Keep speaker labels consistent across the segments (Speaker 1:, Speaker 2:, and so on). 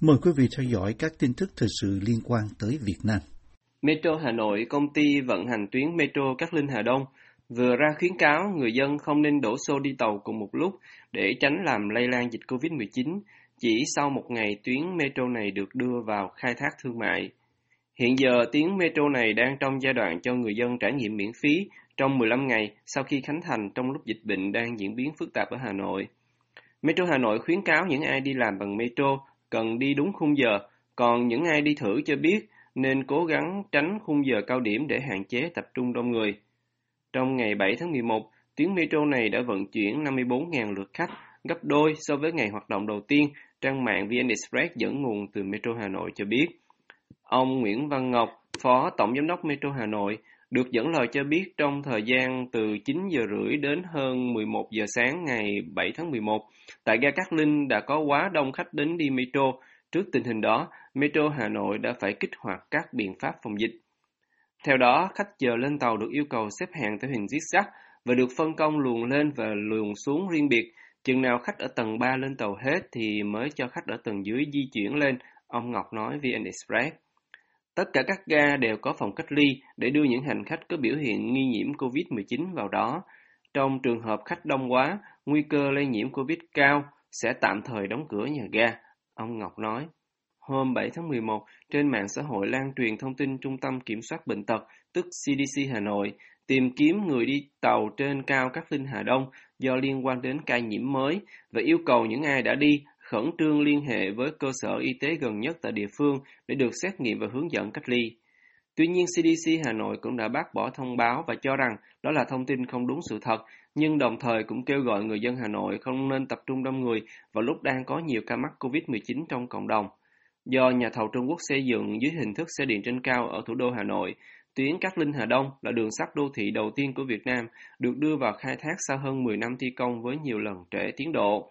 Speaker 1: Mời quý vị theo dõi các tin tức thời sự liên quan tới Việt Nam.
Speaker 2: Metro Hà Nội, công ty vận hành tuyến Metro Cát Linh Hà Đông, vừa ra khuyến cáo người dân không nên đổ xô đi tàu cùng một lúc để tránh làm lây lan dịch COVID-19 chỉ sau một ngày tuyến metro này được đưa vào khai thác thương mại. Hiện giờ tuyến metro này đang trong giai đoạn cho người dân trải nghiệm miễn phí trong 15 ngày sau khi khánh thành trong lúc dịch bệnh đang diễn biến phức tạp ở Hà Nội. Metro Hà Nội khuyến cáo những ai đi làm bằng metro cần đi đúng khung giờ, còn những ai đi thử cho biết nên cố gắng tránh khung giờ cao điểm để hạn chế tập trung đông người. Trong ngày 7 tháng 11, tuyến metro này đã vận chuyển 54.000 lượt khách, gấp đôi so với ngày hoạt động đầu tiên, trang mạng VN Express dẫn nguồn từ Metro Hà Nội cho biết. Ông Nguyễn Văn Ngọc, Phó Tổng Giám đốc Metro Hà Nội, được dẫn lời cho biết trong thời gian từ 9 giờ rưỡi đến hơn 11 giờ sáng ngày 7 tháng 11, tại ga Cát Linh đã có quá đông khách đến đi metro. Trước tình hình đó, Metro Hà Nội đã phải kích hoạt các biện pháp phòng dịch. Theo đó, khách chờ lên tàu được yêu cầu xếp hàng theo hình zigzag và được phân công luồng lên và luồng xuống riêng biệt. Chừng nào khách ở tầng 3 lên tàu hết thì mới cho khách ở tầng dưới di chuyển lên, ông Ngọc nói VN Express. Tất cả các ga đều có phòng cách ly để đưa những hành khách có biểu hiện nghi nhiễm COVID-19 vào đó. Trong trường hợp khách đông quá, nguy cơ lây nhiễm COVID cao sẽ tạm thời đóng cửa nhà ga, ông Ngọc nói. Hôm 7 tháng 11, trên mạng xã hội lan truyền thông tin Trung tâm Kiểm soát Bệnh tật, tức CDC Hà Nội, tìm kiếm người đi tàu trên cao các Linh Hà Đông do liên quan đến ca nhiễm mới và yêu cầu những ai đã đi khẩn trương liên hệ với cơ sở y tế gần nhất tại địa phương để được xét nghiệm và hướng dẫn cách ly. Tuy nhiên, CDC Hà Nội cũng đã bác bỏ thông báo và cho rằng đó là thông tin không đúng sự thật, nhưng đồng thời cũng kêu gọi người dân Hà Nội không nên tập trung đông người vào lúc đang có nhiều ca mắc COVID-19 trong cộng đồng. Do nhà thầu Trung Quốc xây dựng dưới hình thức xe điện trên cao ở thủ đô Hà Nội, tuyến Cát Linh Hà Đông là đường sắt đô thị đầu tiên của Việt Nam được đưa vào khai thác sau hơn 10 năm thi công với nhiều lần trễ tiến độ.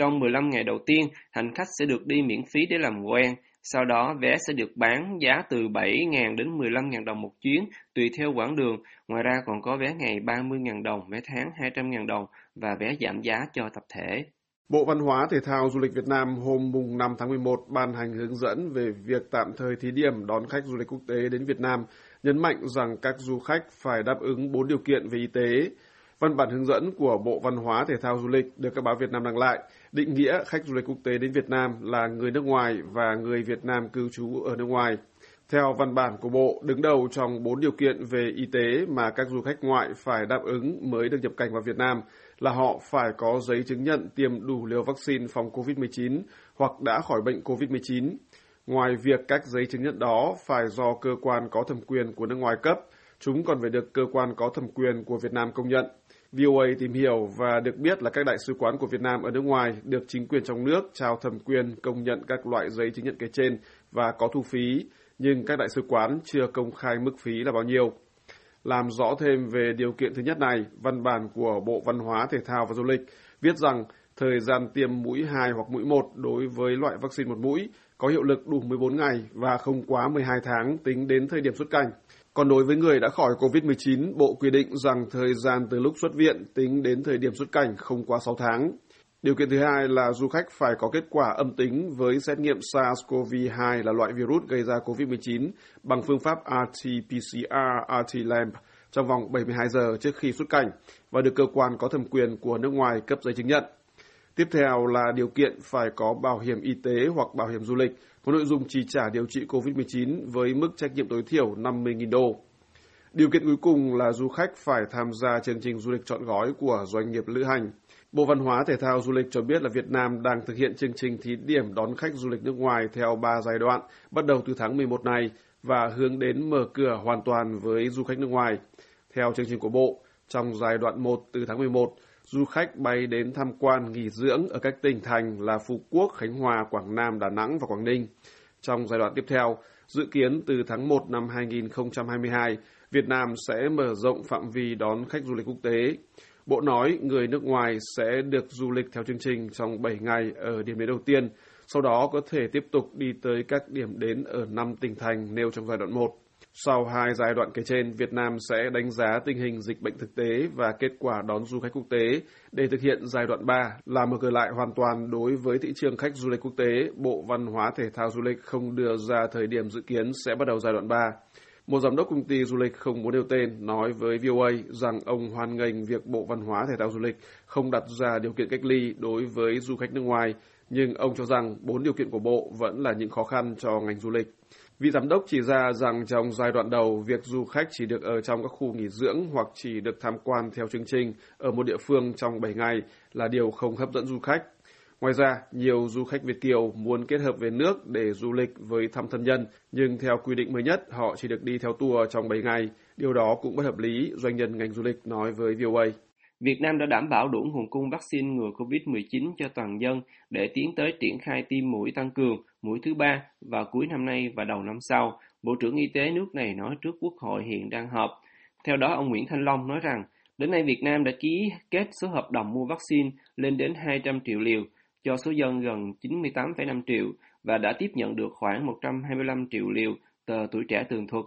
Speaker 2: Trong 15 ngày đầu tiên, hành khách sẽ được đi miễn phí để làm quen, sau đó vé sẽ được bán giá từ 7.000 đến 15.000 đồng một chuyến, tùy theo quãng đường. Ngoài ra còn có vé ngày 30.000 đồng, vé tháng 200.000 đồng và vé giảm giá cho tập thể.
Speaker 3: Bộ Văn hóa Thể thao Du lịch Việt Nam hôm mùng 5 tháng 11 ban hành hướng dẫn về việc tạm thời thí điểm đón khách du lịch quốc tế đến Việt Nam, nhấn mạnh rằng các du khách phải đáp ứng 4 điều kiện về y tế. Văn bản hướng dẫn của Bộ Văn hóa Thể thao Du lịch được các báo Việt Nam đăng lại, định nghĩa khách du lịch quốc tế đến Việt Nam là người nước ngoài và người Việt Nam cư trú ở nước ngoài. Theo văn bản của Bộ, đứng đầu trong 4 điều kiện về y tế mà các du khách ngoại phải đáp ứng mới được nhập cảnh vào Việt Nam là họ phải có giấy chứng nhận tiêm đủ liều vaccine phòng COVID-19 hoặc đã khỏi bệnh COVID-19. Ngoài việc các giấy chứng nhận đó phải do cơ quan có thẩm quyền của nước ngoài cấp, chúng còn phải được cơ quan có thẩm quyền của Việt Nam công nhận. VOA tìm hiểu và được biết là các đại sứ quán của Việt Nam ở nước ngoài được chính quyền trong nước trao thẩm quyền công nhận các loại giấy chứng nhận kể trên và có thu phí, nhưng các đại sứ quán chưa công khai mức phí là bao nhiêu. Làm rõ thêm về điều kiện thứ nhất này, văn bản của Bộ Văn hóa, Thể thao và Du lịch viết rằng thời gian tiêm mũi 2 hoặc mũi 1 đối với loại vaccine một mũi có hiệu lực đủ 14 ngày và không quá 12 tháng tính đến thời điểm xuất cảnh. Còn đối với người đã khỏi COVID-19, Bộ quy định rằng thời gian từ lúc xuất viện tính đến thời điểm xuất cảnh không quá 6 tháng. Điều kiện thứ hai là du khách phải có kết quả âm tính với xét nghiệm SARS-CoV-2 là loại virus gây ra COVID-19 bằng phương pháp RT-PCR, RT-LAMP trong vòng 72 giờ trước khi xuất cảnh và được cơ quan có thẩm quyền của nước ngoài cấp giấy chứng nhận. Tiếp theo là điều kiện phải có bảo hiểm y tế hoặc bảo hiểm du lịch có nội dung chi trả điều trị COVID-19 với mức trách nhiệm tối thiểu 50.000 đô. Điều kiện cuối cùng là du khách phải tham gia chương trình du lịch chọn gói của doanh nghiệp lữ hành. Bộ Văn hóa Thể thao Du lịch cho biết là Việt Nam đang thực hiện chương trình thí điểm đón khách du lịch nước ngoài theo 3 giai đoạn, bắt đầu từ tháng 11 này và hướng đến mở cửa hoàn toàn với du khách nước ngoài. Theo chương trình của Bộ, trong giai đoạn 1 từ tháng 11, du khách bay đến tham quan nghỉ dưỡng ở các tỉnh thành là Phú Quốc, Khánh Hòa, Quảng Nam, Đà Nẵng và Quảng Ninh. Trong giai đoạn tiếp theo, dự kiến từ tháng 1 năm 2022, Việt Nam sẽ mở rộng phạm vi đón khách du lịch quốc tế. Bộ nói người nước ngoài sẽ được du lịch theo chương trình trong 7 ngày ở điểm đến đầu tiên, sau đó có thể tiếp tục đi tới các điểm đến ở 5 tỉnh thành nêu trong giai đoạn 1. Sau hai giai đoạn kể trên, Việt Nam sẽ đánh giá tình hình dịch bệnh thực tế và kết quả đón du khách quốc tế. Để thực hiện giai đoạn 3 là mở cửa lại hoàn toàn đối với thị trường khách du lịch quốc tế, Bộ Văn hóa Thể thao Du lịch không đưa ra thời điểm dự kiến sẽ bắt đầu giai đoạn 3. Một giám đốc công ty du lịch không muốn nêu tên nói với VOA rằng ông hoan nghênh việc Bộ Văn hóa Thể thao Du lịch không đặt ra điều kiện cách ly đối với du khách nước ngoài, nhưng ông cho rằng bốn điều kiện của Bộ vẫn là những khó khăn cho ngành du lịch. Vị giám đốc chỉ ra rằng trong giai đoạn đầu, việc du khách chỉ được ở trong các khu nghỉ dưỡng hoặc chỉ được tham quan theo chương trình ở một địa phương trong 7 ngày là điều không hấp dẫn du khách. Ngoài ra, nhiều du khách Việt Kiều muốn kết hợp về nước để du lịch với thăm thân nhân, nhưng theo quy định mới nhất, họ chỉ được đi theo tour trong 7 ngày. Điều đó cũng bất hợp lý, doanh nhân ngành du lịch nói với VOA.
Speaker 2: Việt Nam đã đảm bảo đủ nguồn cung vaccine ngừa COVID-19 cho toàn dân để tiến tới triển khai tiêm mũi tăng cường, mũi thứ ba vào cuối năm nay và đầu năm sau, Bộ trưởng Y tế nước này nói trước Quốc hội hiện đang họp. Theo đó, ông Nguyễn Thanh Long nói rằng, đến nay Việt Nam đã ký kết số hợp đồng mua vaccine lên đến 200 triệu liều cho số dân gần 98,5 triệu và đã tiếp nhận được khoảng 125 triệu liều tờ tuổi trẻ tường thuật.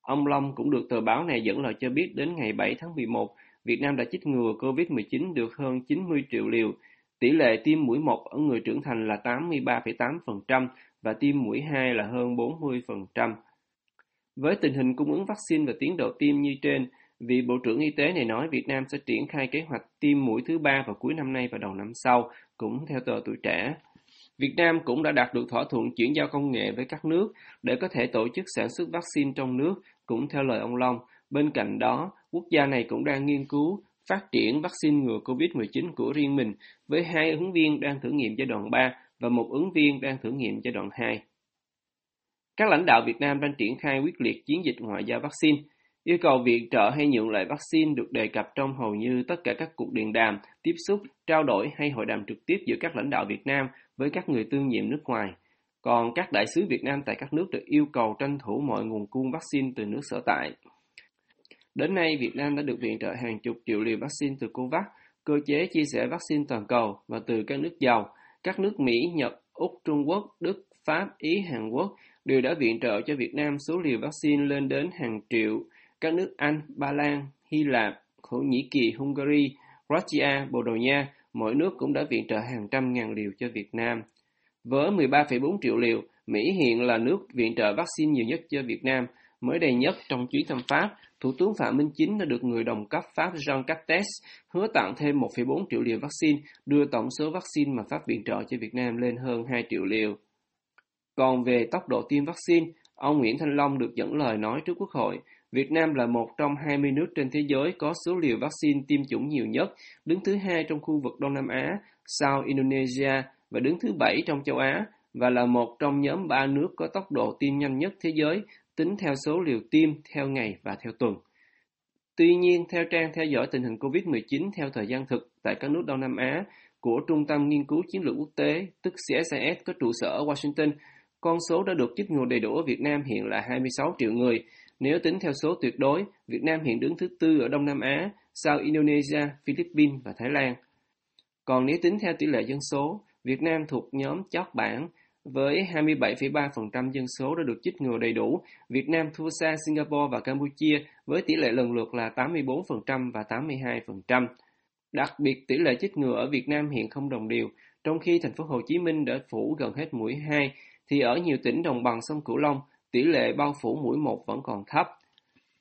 Speaker 2: Ông Long cũng được tờ báo này dẫn lời cho biết đến ngày 7 tháng 11, Việt Nam đã chích ngừa COVID-19 được hơn 90 triệu liều. Tỷ lệ tiêm mũi 1 ở người trưởng thành là 83,8% và tiêm mũi 2 là hơn 40%. Với tình hình cung ứng vaccine và tiến độ tiêm như trên, vị Bộ trưởng Y tế này nói Việt Nam sẽ triển khai kế hoạch tiêm mũi thứ ba vào cuối năm nay và đầu năm sau, cũng theo tờ tuổi trẻ. Việt Nam cũng đã đạt được thỏa thuận chuyển giao công nghệ với các nước để có thể tổ chức sản xuất vaccine trong nước, cũng theo lời ông Long. Bên cạnh đó, quốc gia này cũng đang nghiên cứu phát triển vaccine ngừa COVID-19 của riêng mình với hai ứng viên đang thử nghiệm giai đoạn 3 và một ứng viên đang thử nghiệm giai đoạn 2. Các lãnh đạo Việt Nam đang triển khai quyết liệt chiến dịch ngoại giao vaccine, yêu cầu viện trợ hay nhượng lại vaccine được đề cập trong hầu như tất cả các cuộc điện đàm, tiếp xúc, trao đổi hay hội đàm trực tiếp giữa các lãnh đạo Việt Nam với các người tương nhiệm nước ngoài. Còn các đại sứ Việt Nam tại các nước được yêu cầu tranh thủ mọi nguồn cung vaccine từ nước sở tại. Đến nay, Việt Nam đã được viện trợ hàng chục triệu liều vaccine từ COVAX, cơ chế chia sẻ vaccine toàn cầu và từ các nước giàu. Các nước Mỹ, Nhật, Úc, Trung Quốc, Đức, Pháp, Ý, Hàn Quốc đều đã viện trợ cho Việt Nam số liều vaccine lên đến hàng triệu. Các nước Anh, Ba Lan, Hy Lạp, Thổ Nhĩ Kỳ, Hungary, Croatia, Bồ Đào Nha, mỗi nước cũng đã viện trợ hàng trăm ngàn liều cho Việt Nam. Với 13,4 triệu liều, Mỹ hiện là nước viện trợ vaccine nhiều nhất cho Việt Nam. Mới đây nhất trong chuyến thăm Pháp, Thủ tướng Phạm Minh Chính đã được người đồng cấp Pháp Jean Castex hứa tặng thêm 1,4 triệu liều vaccine, đưa tổng số vaccine mà Pháp viện trợ cho Việt Nam lên hơn 2 triệu liều. Còn về tốc độ tiêm vaccine, ông Nguyễn Thanh Long được dẫn lời nói trước Quốc hội, Việt Nam là một trong 20 nước trên thế giới có số liều vaccine tiêm chủng nhiều nhất, đứng thứ hai trong khu vực Đông Nam Á, sau Indonesia và đứng thứ bảy trong châu Á, và là một trong nhóm ba nước có tốc độ tiêm nhanh nhất thế giới, tính theo số liều tiêm theo ngày và theo tuần. Tuy nhiên, theo trang theo dõi tình hình COVID-19 theo thời gian thực tại các nước Đông Nam Á của Trung tâm Nghiên cứu Chiến lược Quốc tế, tức CSIS có trụ sở ở Washington, con số đã được chích ngừa đầy đủ ở Việt Nam hiện là 26 triệu người. Nếu tính theo số tuyệt đối, Việt Nam hiện đứng thứ tư ở Đông Nam Á, sau Indonesia, Philippines và Thái Lan. Còn nếu tính theo tỷ lệ dân số, Việt Nam thuộc nhóm chót bảng với 27,3% dân số đã được chích ngừa đầy đủ. Việt Nam thua xa Singapore và Campuchia với tỷ lệ lần lượt là 84% và 82%. Đặc biệt tỷ lệ chích ngừa ở Việt Nam hiện không đồng đều, trong khi thành phố Hồ Chí Minh đã phủ gần hết mũi 2 thì ở nhiều tỉnh đồng bằng sông Cửu Long, tỷ lệ bao phủ mũi 1 vẫn còn thấp.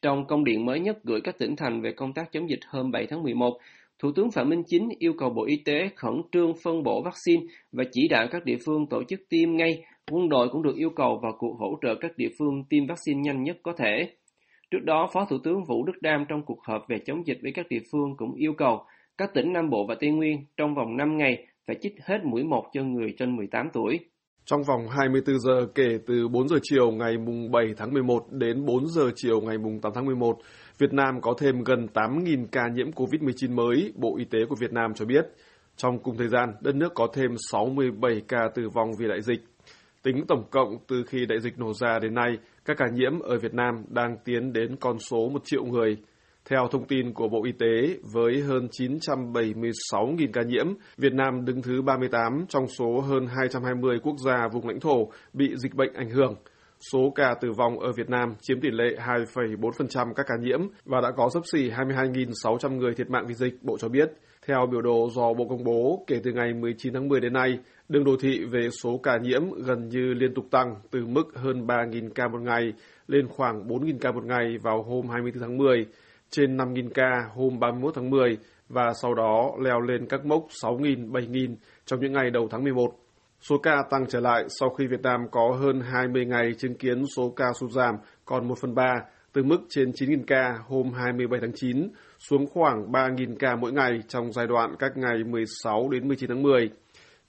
Speaker 2: Trong công điện mới nhất gửi các tỉnh thành về công tác chống dịch hôm 7 tháng 11, Thủ tướng Phạm Minh Chính yêu cầu Bộ Y tế khẩn trương phân bổ vaccine và chỉ đạo các địa phương tổ chức tiêm ngay. Quân đội cũng được yêu cầu vào cuộc hỗ trợ các địa phương tiêm vaccine nhanh nhất có thể. Trước đó, Phó Thủ tướng Vũ Đức Đam trong cuộc họp về chống dịch với các địa phương cũng yêu cầu các tỉnh Nam Bộ và Tây Nguyên trong vòng 5 ngày phải chích hết mũi 1 cho người trên 18 tuổi.
Speaker 3: Trong vòng 24 giờ kể từ 4 giờ chiều ngày mùng 7 tháng 11 đến 4 giờ chiều ngày mùng 8 tháng 11, Việt Nam có thêm gần 8.000 ca nhiễm COVID-19 mới, Bộ Y tế của Việt Nam cho biết. Trong cùng thời gian, đất nước có thêm 67 ca tử vong vì đại dịch. Tính tổng cộng từ khi đại dịch nổ ra đến nay, các ca nhiễm ở Việt Nam đang tiến đến con số 1 triệu người. Theo thông tin của Bộ Y tế, với hơn 976.000 ca nhiễm, Việt Nam đứng thứ 38 trong số hơn 220 quốc gia vùng lãnh thổ bị dịch bệnh ảnh hưởng. số ca tử vong ở Việt Nam chiếm tỷ lệ 2,4% các ca nhiễm và đã có sấp xỉ 22.600 người thiệt mạng vì dịch, Bộ cho biết. Theo biểu đồ do Bộ công bố, kể từ ngày 19 tháng 10 đến nay, đường đồ thị về số ca nhiễm gần như liên tục tăng từ mức hơn 3.000 ca một ngày lên khoảng 4.000 ca một ngày vào hôm 24 tháng 10, trên 5.000 ca hôm 31 tháng 10 và sau đó leo lên các mốc 6.000, 7.000 trong những ngày đầu tháng 11. Số ca tăng trở lại sau khi Việt Nam có hơn 20 ngày chứng kiến số ca sụt giảm còn 1 phần 3, từ mức trên 9.000 ca hôm 27 tháng 9 xuống khoảng 3.000 ca mỗi ngày trong giai đoạn các ngày 16 đến 19 tháng 10.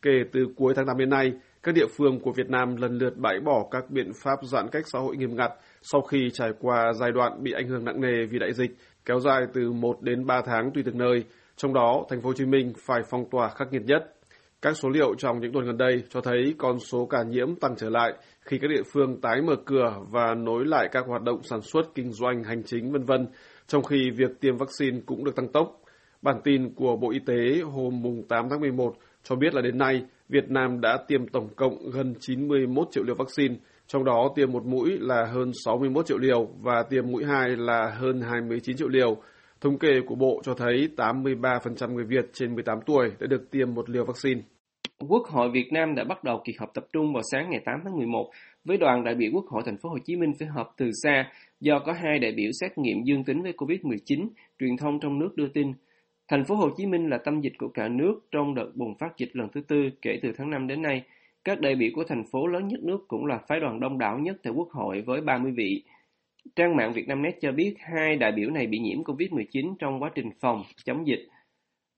Speaker 3: Kể từ cuối tháng 8 đến nay, các địa phương của Việt Nam lần lượt bãi bỏ các biện pháp giãn cách xã hội nghiêm ngặt sau khi trải qua giai đoạn bị ảnh hưởng nặng nề vì đại dịch kéo dài từ 1 đến 3 tháng tùy từng nơi. Trong đó, thành phố Hồ Chí Minh phải phong tỏa khắc nghiệt nhất. Các số liệu trong những tuần gần đây cho thấy con số ca nhiễm tăng trở lại khi các địa phương tái mở cửa và nối lại các hoạt động sản xuất, kinh doanh, hành chính vân vân, trong khi việc tiêm vaccine cũng được tăng tốc. Bản tin của Bộ Y tế hôm 8 tháng 11 cho biết là đến nay, Việt Nam đã tiêm tổng cộng gần 91 triệu liều vaccine, trong đó tiêm một mũi là hơn 61 triệu liều và tiêm mũi hai là hơn 29 triệu liều. Thống kê của Bộ cho thấy 83% người Việt trên 18 tuổi đã được tiêm một liều vaccine.
Speaker 2: Quốc hội Việt Nam đã bắt đầu kỳ họp tập trung vào sáng ngày 8 tháng 11 với đoàn đại biểu Quốc hội thành phố Hồ Chí Minh phải họp từ xa do có hai đại biểu xét nghiệm dương tính với Covid-19, truyền thông trong nước đưa tin. Thành phố Hồ Chí Minh là tâm dịch của cả nước trong đợt bùng phát dịch lần thứ tư kể từ tháng 5 đến nay. Các đại biểu của thành phố lớn nhất nước cũng là phái đoàn đông đảo nhất tại Quốc hội với 30 vị. Trang mạng Vietnamnet cho biết hai đại biểu này bị nhiễm COVID-19 trong quá trình phòng, chống dịch.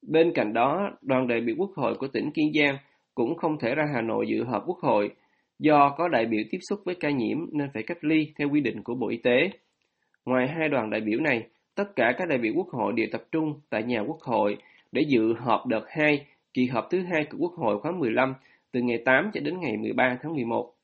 Speaker 2: Bên cạnh đó, đoàn đại biểu Quốc hội của tỉnh Kiên Giang cũng không thể ra Hà Nội dự họp Quốc hội do có đại biểu tiếp xúc với ca nhiễm nên phải cách ly theo quy định của Bộ Y tế. Ngoài hai đoàn đại biểu này, tất cả các đại biểu Quốc hội đều tập trung tại nhà Quốc hội để dự họp đợt 2, kỳ họp thứ hai của Quốc hội khóa 15 từ ngày 8 cho đến ngày 13 tháng 11.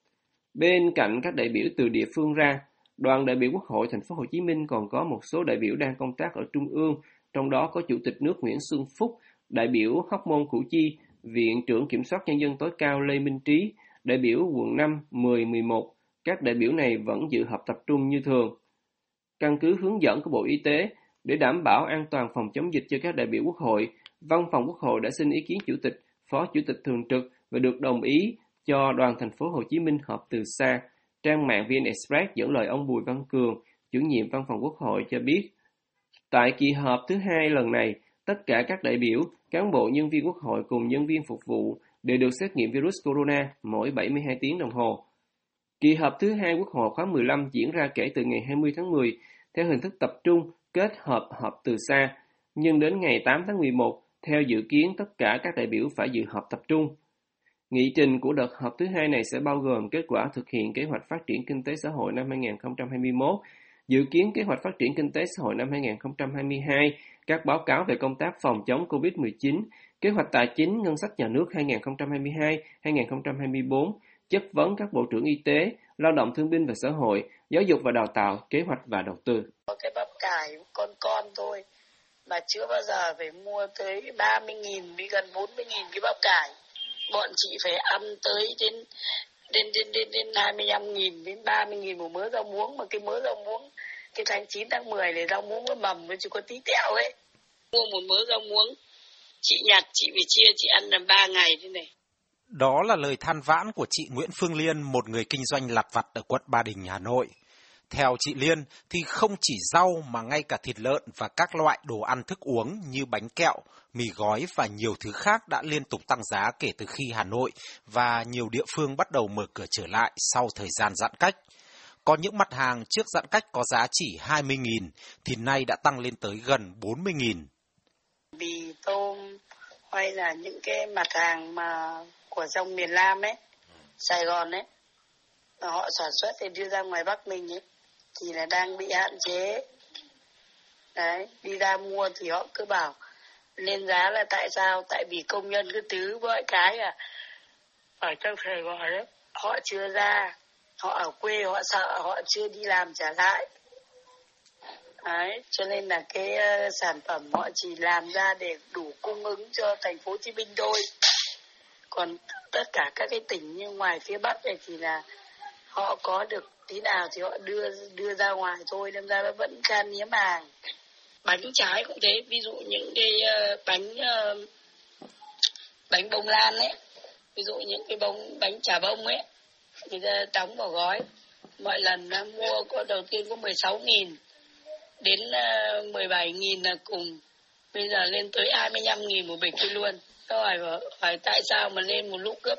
Speaker 2: Bên cạnh các đại biểu từ địa phương ra, đoàn đại biểu Quốc hội thành phố Hồ Chí Minh còn có một số đại biểu đang công tác ở trung ương, trong đó có Chủ tịch nước Nguyễn Xuân Phúc, đại biểu Hóc Môn Củ Chi, Viện trưởng Kiểm soát Nhân dân tối cao Lê Minh Trí, đại biểu quận 5, 10, 11. Các đại biểu này vẫn dự họp tập trung như thường. Căn cứ hướng dẫn của Bộ Y tế, để đảm bảo an toàn phòng chống dịch cho các đại biểu Quốc hội, Văn phòng Quốc hội đã xin ý kiến Chủ tịch, Phó Chủ tịch Thường trực và được đồng ý cho đoàn thành phố Hồ Chí Minh họp từ xa. Trang mạng VN Express dẫn lời ông Bùi Văn Cường, chủ nhiệm Văn phòng Quốc hội cho biết, tại kỳ họp thứ hai lần này, tất cả các đại biểu, cán bộ nhân viên Quốc hội cùng nhân viên phục vụ đều được xét nghiệm virus corona mỗi 72 tiếng đồng hồ. Kỳ họp thứ hai Quốc hội khóa 15 diễn ra kể từ ngày 20 tháng 10 theo hình thức tập trung kết hợp họp từ xa, nhưng đến ngày 8 tháng 11, theo dự kiến tất cả các đại biểu phải dự họp tập trung. Nghị trình của đợt họp thứ hai này sẽ bao gồm kết quả thực hiện kế hoạch phát triển kinh tế xã hội năm 2021, dự kiến kế hoạch phát triển kinh tế xã hội năm 2022, các báo cáo về công tác phòng chống COVID-19, kế hoạch tài chính ngân sách nhà nước 2022-2024, chất vấn các bộ trưởng y tế, lao động thương binh và xã hội, giáo dục và đào tạo, kế hoạch và đầu tư.
Speaker 4: Cái bắp cải con con thôi mà chưa bao giờ phải mua tới 30.000 với gần 40.000 cái bắp cải. Bọn chị phải ăn tới đến đến đến đến, đến 25 nghìn đến 30.000 một mớ rau muống mà cái mớ rau muống cái tháng 9 tháng 10 này rau muống nó mầm nó chỉ có tí tẹo ấy. Mua một mớ rau muống chị nhặt chị phải chia chị ăn là 3 ngày thế này.
Speaker 5: Đó là lời than vãn của chị Nguyễn Phương Liên, một người kinh doanh lặt vặt ở quận Ba Đình, Hà Nội. Theo chị Liên thì không chỉ rau mà ngay cả thịt lợn và các loại đồ ăn thức uống như bánh kẹo, mì gói và nhiều thứ khác đã liên tục tăng giá kể từ khi Hà Nội và nhiều địa phương bắt đầu mở cửa trở lại sau thời gian giãn cách. Có những mặt hàng trước giãn cách có giá chỉ 20.000 thì nay đã tăng lên tới gần 40.000.
Speaker 4: Bì tôm hay là những cái mặt hàng mà của trong miền Nam ấy, Sài Gòn ấy, họ sản xuất thì đưa ra ngoài Bắc mình ấy thì là đang bị hạn chế. Đấy đi ra mua thì họ cứ bảo lên giá là tại sao? Tại vì công nhân cứ tứ mọi cái à. Ở trong sài gòn đấy họ chưa ra họ ở quê họ sợ họ chưa đi làm trả lại. Đấy cho nên là cái uh, sản phẩm họ chỉ làm ra để đủ cung ứng cho thành phố hồ chí minh thôi. Còn tất cả các cái tỉnh như ngoài phía bắc này thì là họ có được tí nào thì họ đưa đưa ra ngoài thôi đâm ra nó vẫn khan hiếm hàng. Bánh trái cũng thế ví dụ những cái uh, bánh uh, bánh bông lan ấy ví dụ những cái bông bánh chả bông ấy người ta đóng vào gói. Mọi lần uh, mua có đầu tiên có 16 nghìn đến ờ, uh, 17 nghìn là cùng. Bây giờ lên tới 25 nghìn một bịch luôn. Tôi hỏi hỏi tại sao mà lên một lúc gấp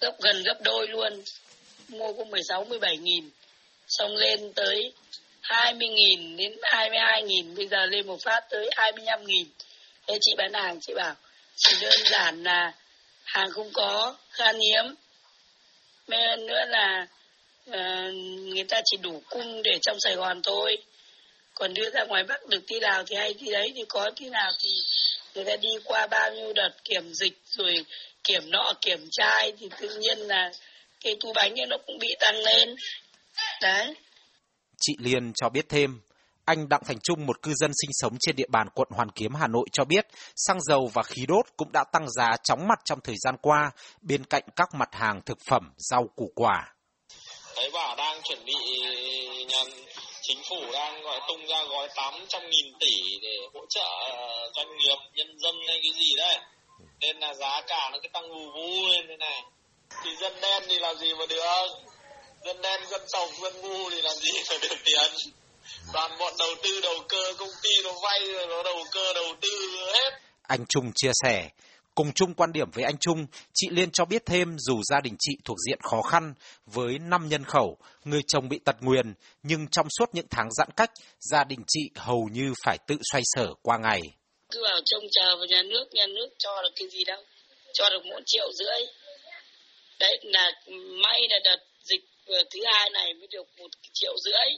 Speaker 4: gấp gần gấp đôi luôn? Mua có 16 17 nghìn xong lên tới 20 nghìn đến 22 nghìn bây giờ lên một phát tới 25 nghìn. Thế chị bán hàng chị bảo chỉ đơn giản là hàng không có khan hiếm. Hơn nữa là uh, người ta chỉ đủ cung để trong Sài Gòn thôi. Còn đưa ra ngoài Bắc được tí nào thì hay tí đấy thì có tí nào thì người ta đi qua bao nhiêu đợt kiểm dịch rồi kiểm nọ kiểm trai thì tự nhiên là cái thu bánh nó cũng bị tăng lên đấy
Speaker 5: Chị Liên cho biết thêm, anh Đặng Thành Trung, một cư dân sinh sống trên địa bàn quận Hoàn Kiếm, Hà Nội cho biết, xăng dầu và khí đốt cũng đã tăng giá chóng mặt trong thời gian qua, bên cạnh các mặt hàng thực phẩm, rau củ quả.
Speaker 6: Thấy bảo đang chuẩn bị nhận chính phủ đang gọi tung ra gói 800 nghìn tỷ để hỗ trợ doanh nghiệp, nhân dân hay cái gì đấy. Nên là giá cả nó cứ tăng vù vù lên thế này. Thì dân đen thì làm gì mà được dân đen dân sòng dân ngu thì làm gì phải được tiền toàn bọn đầu tư đầu cơ công ty nó vay rồi nó đầu cơ đầu tư hết
Speaker 5: anh Trung chia sẻ Cùng chung quan điểm với anh Trung, chị Liên cho biết thêm dù gia đình chị thuộc diện khó khăn với 5 nhân khẩu, người chồng bị tật nguyền, nhưng trong suốt những tháng giãn cách, gia đình chị hầu như phải tự xoay sở qua ngày.
Speaker 4: Cứ vào trông chờ vào nhà nước, nhà nước cho được cái gì đâu, cho được một triệu rưỡi. Đấy là may là đợt dịch thứ hai này mới được một triệu rưỡi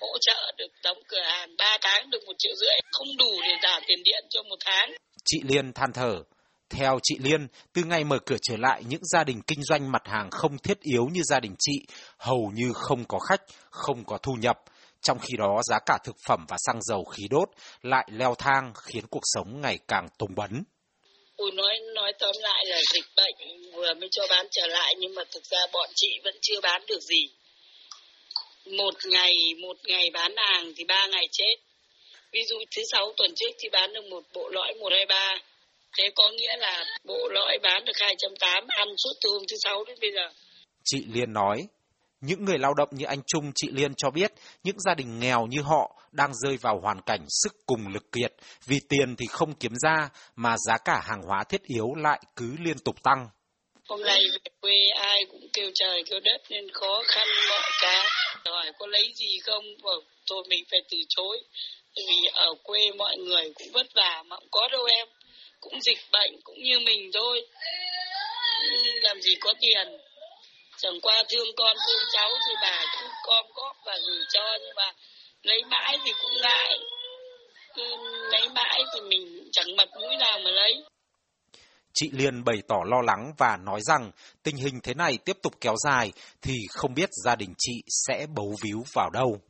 Speaker 4: hỗ trợ được đóng cửa hàng 3 tháng được một triệu rưỡi không đủ để trả tiền điện cho một tháng
Speaker 5: chị Liên than thở theo chị Liên, từ ngày mở cửa trở lại, những gia đình kinh doanh mặt hàng không thiết yếu như gia đình chị hầu như không có khách, không có thu nhập. Trong khi đó, giá cả thực phẩm và xăng dầu khí đốt lại leo thang khiến cuộc sống ngày càng tùng bấn
Speaker 4: cô nói nói tóm lại là dịch bệnh vừa mới cho bán trở lại nhưng mà thực ra bọn chị vẫn chưa bán được gì. Một ngày một ngày bán hàng thì ba ngày chết. Ví dụ thứ sáu tuần trước thì bán được một bộ lõi một hai ba. Thế có nghĩa là bộ lõi bán được 280 ăn suốt từ hôm thứ sáu đến bây giờ.
Speaker 5: Chị Liên nói, những người lao động như anh Trung, chị Liên cho biết, những gia đình nghèo như họ đang rơi vào hoàn cảnh sức cùng lực kiệt vì tiền thì không kiếm ra mà giá cả hàng hóa thiết yếu lại cứ liên tục tăng.
Speaker 4: Hôm nay về quê ai cũng kêu trời kêu đất nên khó khăn mọi cái. Hỏi có lấy gì không? Tôi mình phải từ chối. Vì ở quê mọi người cũng vất vả mà cũng có đâu em. Cũng dịch bệnh cũng như mình thôi. Làm gì có tiền chẳng qua thương con thương cháu thì bà cũng con góp và gửi cho, nhưng mà lấy mãi thì cũng ngại cứ lấy mãi thì mình chẳng mặt mũi nào mà lấy
Speaker 5: Chị Liên bày tỏ lo lắng và nói rằng tình hình thế này tiếp tục kéo dài thì không biết gia đình chị sẽ bấu víu vào đâu.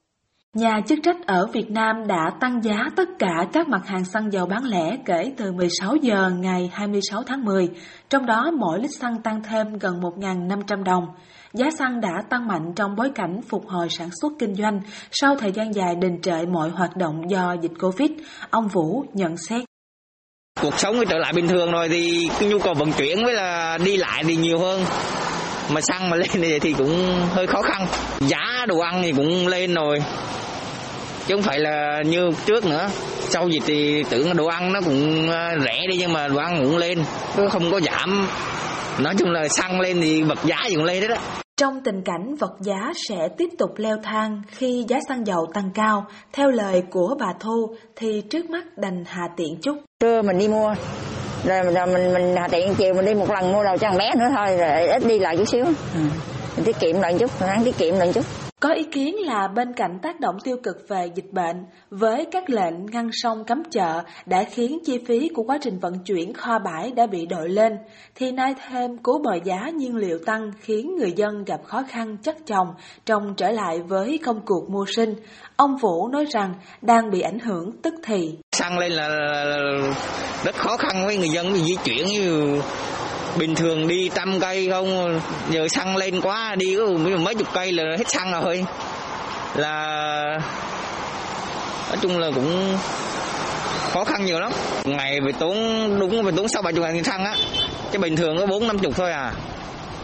Speaker 7: Nhà chức trách ở Việt Nam đã tăng giá tất cả các mặt hàng xăng dầu bán lẻ kể từ 16 giờ ngày 26 tháng 10, trong đó mỗi lít xăng tăng thêm gần 1.500 đồng. Giá xăng đã tăng mạnh trong bối cảnh phục hồi sản xuất kinh doanh sau thời gian dài đình trệ mọi hoạt động do dịch Covid. Ông Vũ nhận xét.
Speaker 8: Cuộc sống trở lại bình thường rồi thì cái nhu cầu vận chuyển với là đi lại thì nhiều hơn mà xăng mà lên thì, thì cũng hơi khó khăn. Giá đồ ăn thì cũng lên rồi. Chứ không phải là như trước nữa. Sau dịch thì tưởng đồ ăn nó cũng ờ, rẻ đi nhưng mà đồ ăn cũng lên. Cứ không có giảm. Nói chung là xăng lên thì vật giá gì cũng lên đấy đó
Speaker 7: trong tình cảnh vật giá sẽ tiếp tục leo thang khi giá xăng dầu tăng cao, theo lời của bà Thu thì trước mắt đành hà tiện chút.
Speaker 9: Trưa mình đi mua, rồi, rồi mình mình tiện chiều mình đi một lần mua đầu cho bé nữa thôi, rồi ít đi lại chút xíu. Ừ. Mình tiết kiệm lại chút, hắn tiết kiệm lại chút.
Speaker 7: Có ý kiến là bên cạnh tác động tiêu cực về dịch bệnh, với các lệnh ngăn sông cấm chợ đã khiến chi phí của quá trình vận chuyển kho bãi đã bị đội lên, thì nay thêm cố bờ giá nhiên liệu tăng khiến người dân gặp khó khăn chất chồng trong trở lại với công cuộc mưu sinh. Ông Vũ nói rằng đang bị ảnh hưởng tức thì.
Speaker 8: Xăng lên là rất khó khăn với người dân, vì di chuyển như bình thường đi trăm cây không, giờ xăng lên quá đi có mấy chục cây là hết xăng rồi. Là, nói chung là cũng khó khăn nhiều lắm. Ngày phải tốn, đúng, phải tốn sáu bảy chục ngàn tiền xăng á. Chứ bình thường có bốn năm chục thôi à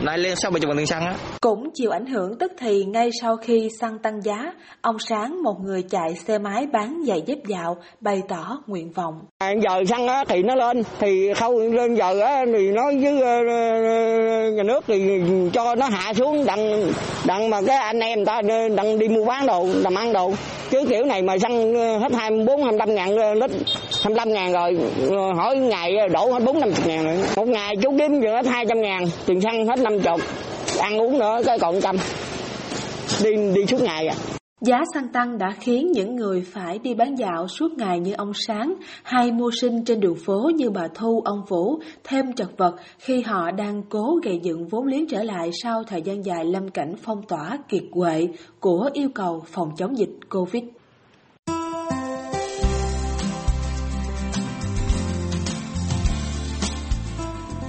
Speaker 8: lại lên bảy chục ngàn tiền xăng á?
Speaker 7: Cũng chịu ảnh hưởng tức thì ngay sau khi xăng tăng giá, ông Sáng, một người chạy xe máy bán giày dép dạo, bày tỏ nguyện vọng.
Speaker 10: À, giờ xăng á, thì nó lên thì khâu lên giờ á, thì nói với ờ, ờ, nhà nước thì cho nó hạ xuống đặng đặng mà cái anh em ta đặng đi mua bán đồ làm ăn đồ. Chứ kiểu này mà xăng hết 24 25 ngàn lít 25 ngàn rồi ờ, hỏi ngày đổ hết 4 50 ngàn rồi. Một ngày chú kiếm vừa hết 200 ngàn tiền xăng hết 50 ăn uống nữa cái còn trăm. Đi đi suốt ngày à.
Speaker 7: Giá xăng tăng đã khiến những người phải đi bán dạo suốt ngày như ông Sáng. Hay mua sinh trên đường phố như bà Thu, ông Vũ thêm chật vật khi họ đang cố gây dựng vốn liếng trở lại sau thời gian dài lâm cảnh phong tỏa kiệt quệ của yêu cầu phòng chống dịch Covid.